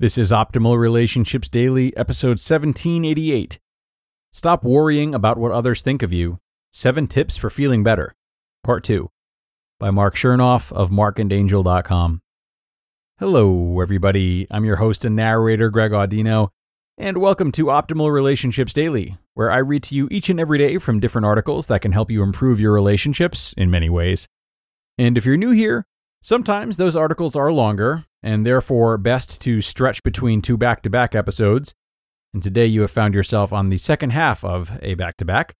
This is Optimal Relationships Daily, episode 1788. Stop worrying about what others think of you. Seven Tips for Feeling Better, Part 2, by Marc Chernoff of markandangel.com. Hello, everybody. I'm your host and narrator, Greg Audino, and welcome to Optimal Relationships Daily, where I read to you each and every day from different articles that can help you improve your relationships in many ways. And if you're new here, sometimes those articles are longer and therefore best to stretch between two back to back episodes. And today you have found yourself on the second half of a back to back.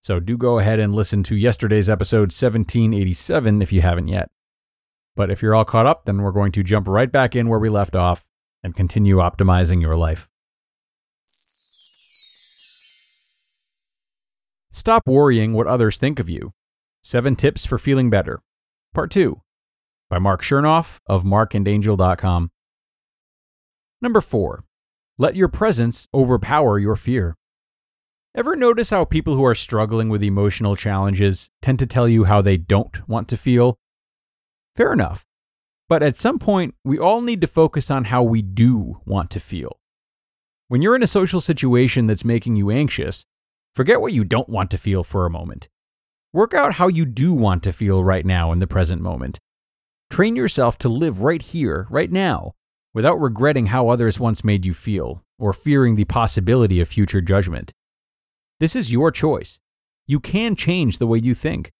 So do go ahead and listen to yesterday's episode 1787 if you haven't yet. But if you're all caught up, then we're going to jump right back in where we left off and continue optimizing your life. Stop worrying what others think of you. Seven tips for feeling better. Part 2 by Marc Chernoff of markandangel.com. Number 4. Let your presence overpower your fear. Ever notice how people who are struggling with emotional challenges tend to tell you how they don't want to feel? Fair enough. But at some point, we all need to focus on how we do want to feel. When you're in a social situation that's making you anxious, forget what you don't want to feel for a moment. Work out how you do want to feel right now in the present moment. Train yourself to live right here, right now, without regretting how others once made you feel or fearing the possibility of future judgment. This is your choice. You can change the way you think.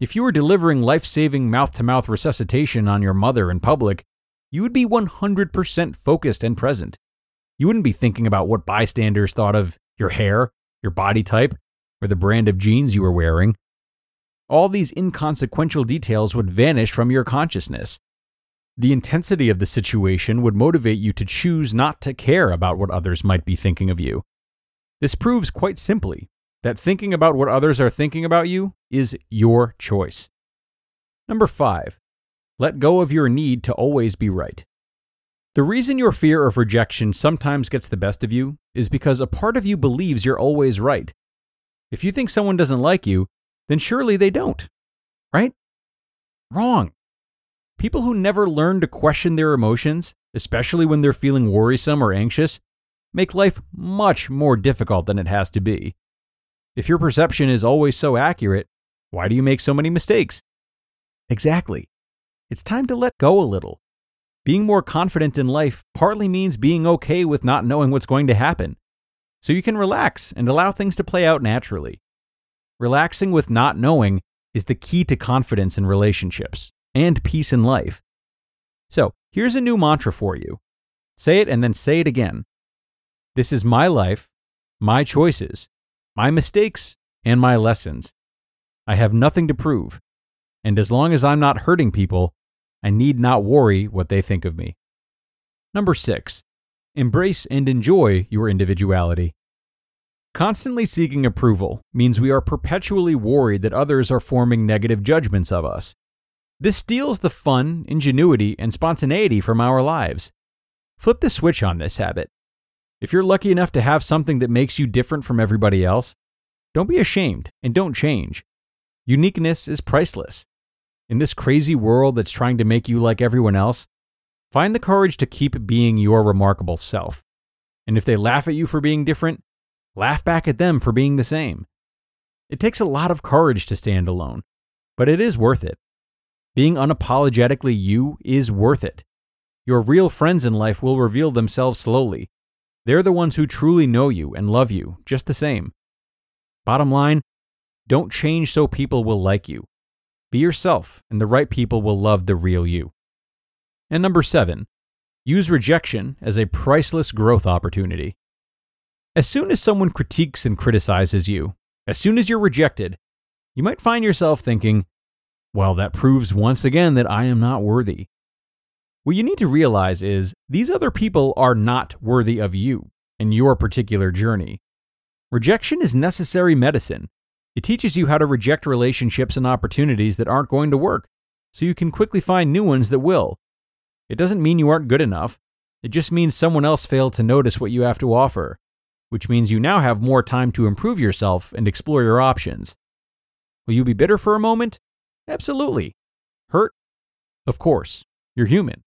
If you were delivering life saving mouth to mouth resuscitation on your mother in public, you would be 100% focused and present. You wouldn't be thinking about what bystanders thought of your hair, your body type, or the brand of jeans you were wearing all these inconsequential details would vanish from your consciousness. The intensity of the situation would motivate you to choose not to care about what others might be thinking of you. This proves quite simply that thinking about what others are thinking about you is your choice. Number five, let go of your need to always be right. The reason your fear of rejection sometimes gets the best of you is because a part of you believes you're always right. If you think someone doesn't like you, then surely they don't. Right? Wrong. People who never learn to question their emotions, especially when they're feeling worrisome or anxious, make life much more difficult than it has to be. If your perception is always so accurate, why do you make so many mistakes? Exactly. It's time to let go a little. Being more confident in life partly means being okay with not knowing what's going to happen, so you can relax and allow things to play out naturally. Relaxing with not knowing is the key to confidence in relationships and peace in life. So, here's a new mantra for you say it and then say it again. This is my life, my choices, my mistakes, and my lessons. I have nothing to prove, and as long as I'm not hurting people, I need not worry what they think of me. Number six, embrace and enjoy your individuality. Constantly seeking approval means we are perpetually worried that others are forming negative judgments of us. This steals the fun, ingenuity, and spontaneity from our lives. Flip the switch on this habit. If you're lucky enough to have something that makes you different from everybody else, don't be ashamed and don't change. Uniqueness is priceless. In this crazy world that's trying to make you like everyone else, find the courage to keep being your remarkable self. And if they laugh at you for being different, Laugh back at them for being the same. It takes a lot of courage to stand alone, but it is worth it. Being unapologetically you is worth it. Your real friends in life will reveal themselves slowly. They're the ones who truly know you and love you just the same. Bottom line, don't change so people will like you. Be yourself, and the right people will love the real you. And number seven, use rejection as a priceless growth opportunity. As soon as someone critiques and criticizes you, as soon as you're rejected, you might find yourself thinking, well, that proves once again that I am not worthy. What you need to realize is these other people are not worthy of you and your particular journey. Rejection is necessary medicine. It teaches you how to reject relationships and opportunities that aren't going to work, so you can quickly find new ones that will. It doesn't mean you aren't good enough, it just means someone else failed to notice what you have to offer which means you now have more time to improve yourself and explore your options. Will you be bitter for a moment? Absolutely. Hurt? Of course. You're human.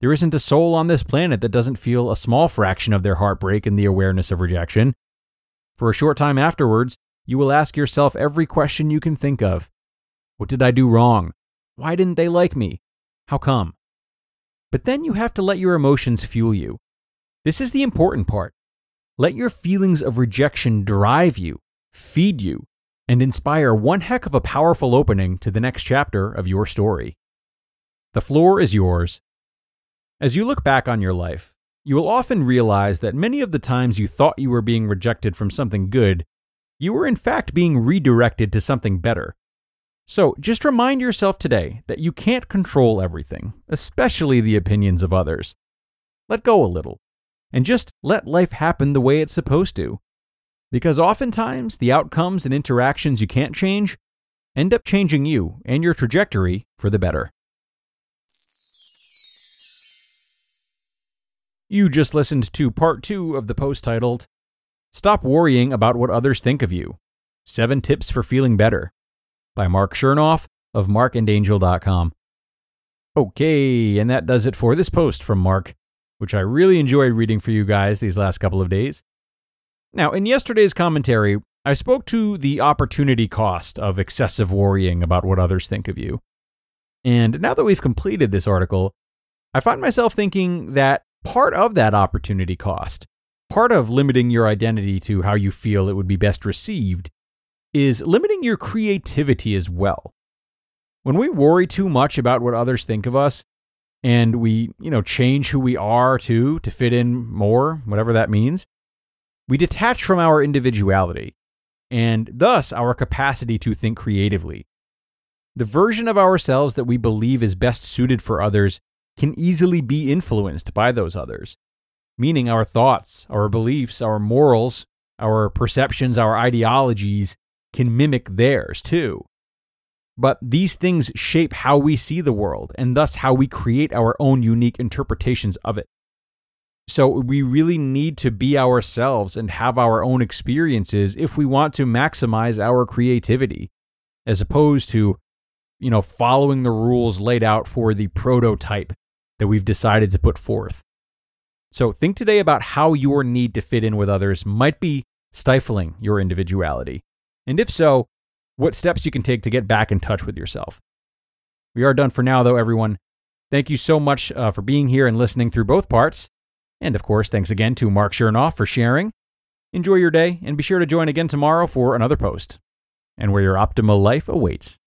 There isn't a soul on this planet that doesn't feel a small fraction of their heartbreak in the awareness of rejection. For a short time afterwards, you will ask yourself every question you can think of What did I do wrong? Why didn't they like me? How come? But then you have to let your emotions fuel you. This is the important part. Let your feelings of rejection drive you, feed you, and inspire one heck of a powerful opening to the next chapter of your story. The floor is yours. As you look back on your life, you will often realize that many of the times you thought you were being rejected from something good, you were in fact being redirected to something better. So just remind yourself today that you can't control everything, especially the opinions of others. Let go a little, and just let life happen the way it's supposed to. Because oftentimes, the outcomes and interactions you can't change end up changing you and your trajectory for the better. You just listened to part two of the post titled, Stop Worrying About What Others Think of You Seven Tips for Feeling Better by Marc Chernoff of markandangel.com. Okay, and that does it for this post from Marc, which I really enjoyed reading for you guys these last couple of days. Now, in yesterday's commentary, I spoke to the opportunity cost of excessive worrying about what others think of you. And now that we've completed this article, I find myself thinking that part of that opportunity cost, part of limiting your identity to how you feel it would be best received, is limiting your creativity as well. When we worry too much about what others think of us, and we, you know, change who we are to to fit in more, whatever that means, we detach from our individuality and thus our capacity to think creatively. The version of ourselves that we believe is best suited for others can easily be influenced by those others, meaning our thoughts, our beliefs, our morals, our perceptions, our ideologies can mimic theirs too. But these things shape how we see the world and thus how we create our own unique interpretations of it. So we really need to be ourselves and have our own experiences if we want to maximize our creativity, as opposed to, you know, following the rules laid out for the prototype that we've decided to put forth. So think today about how your need to fit in with others might be stifling your individuality. And if so, what steps you can take to get back in touch with yourself. We are done for now, though, everyone. Thank you so much uh, for being here and listening through both parts. And of course, thanks again to Marc Chernoff for sharing. Enjoy your day and be sure to join again tomorrow for another post and where your optimal life awaits.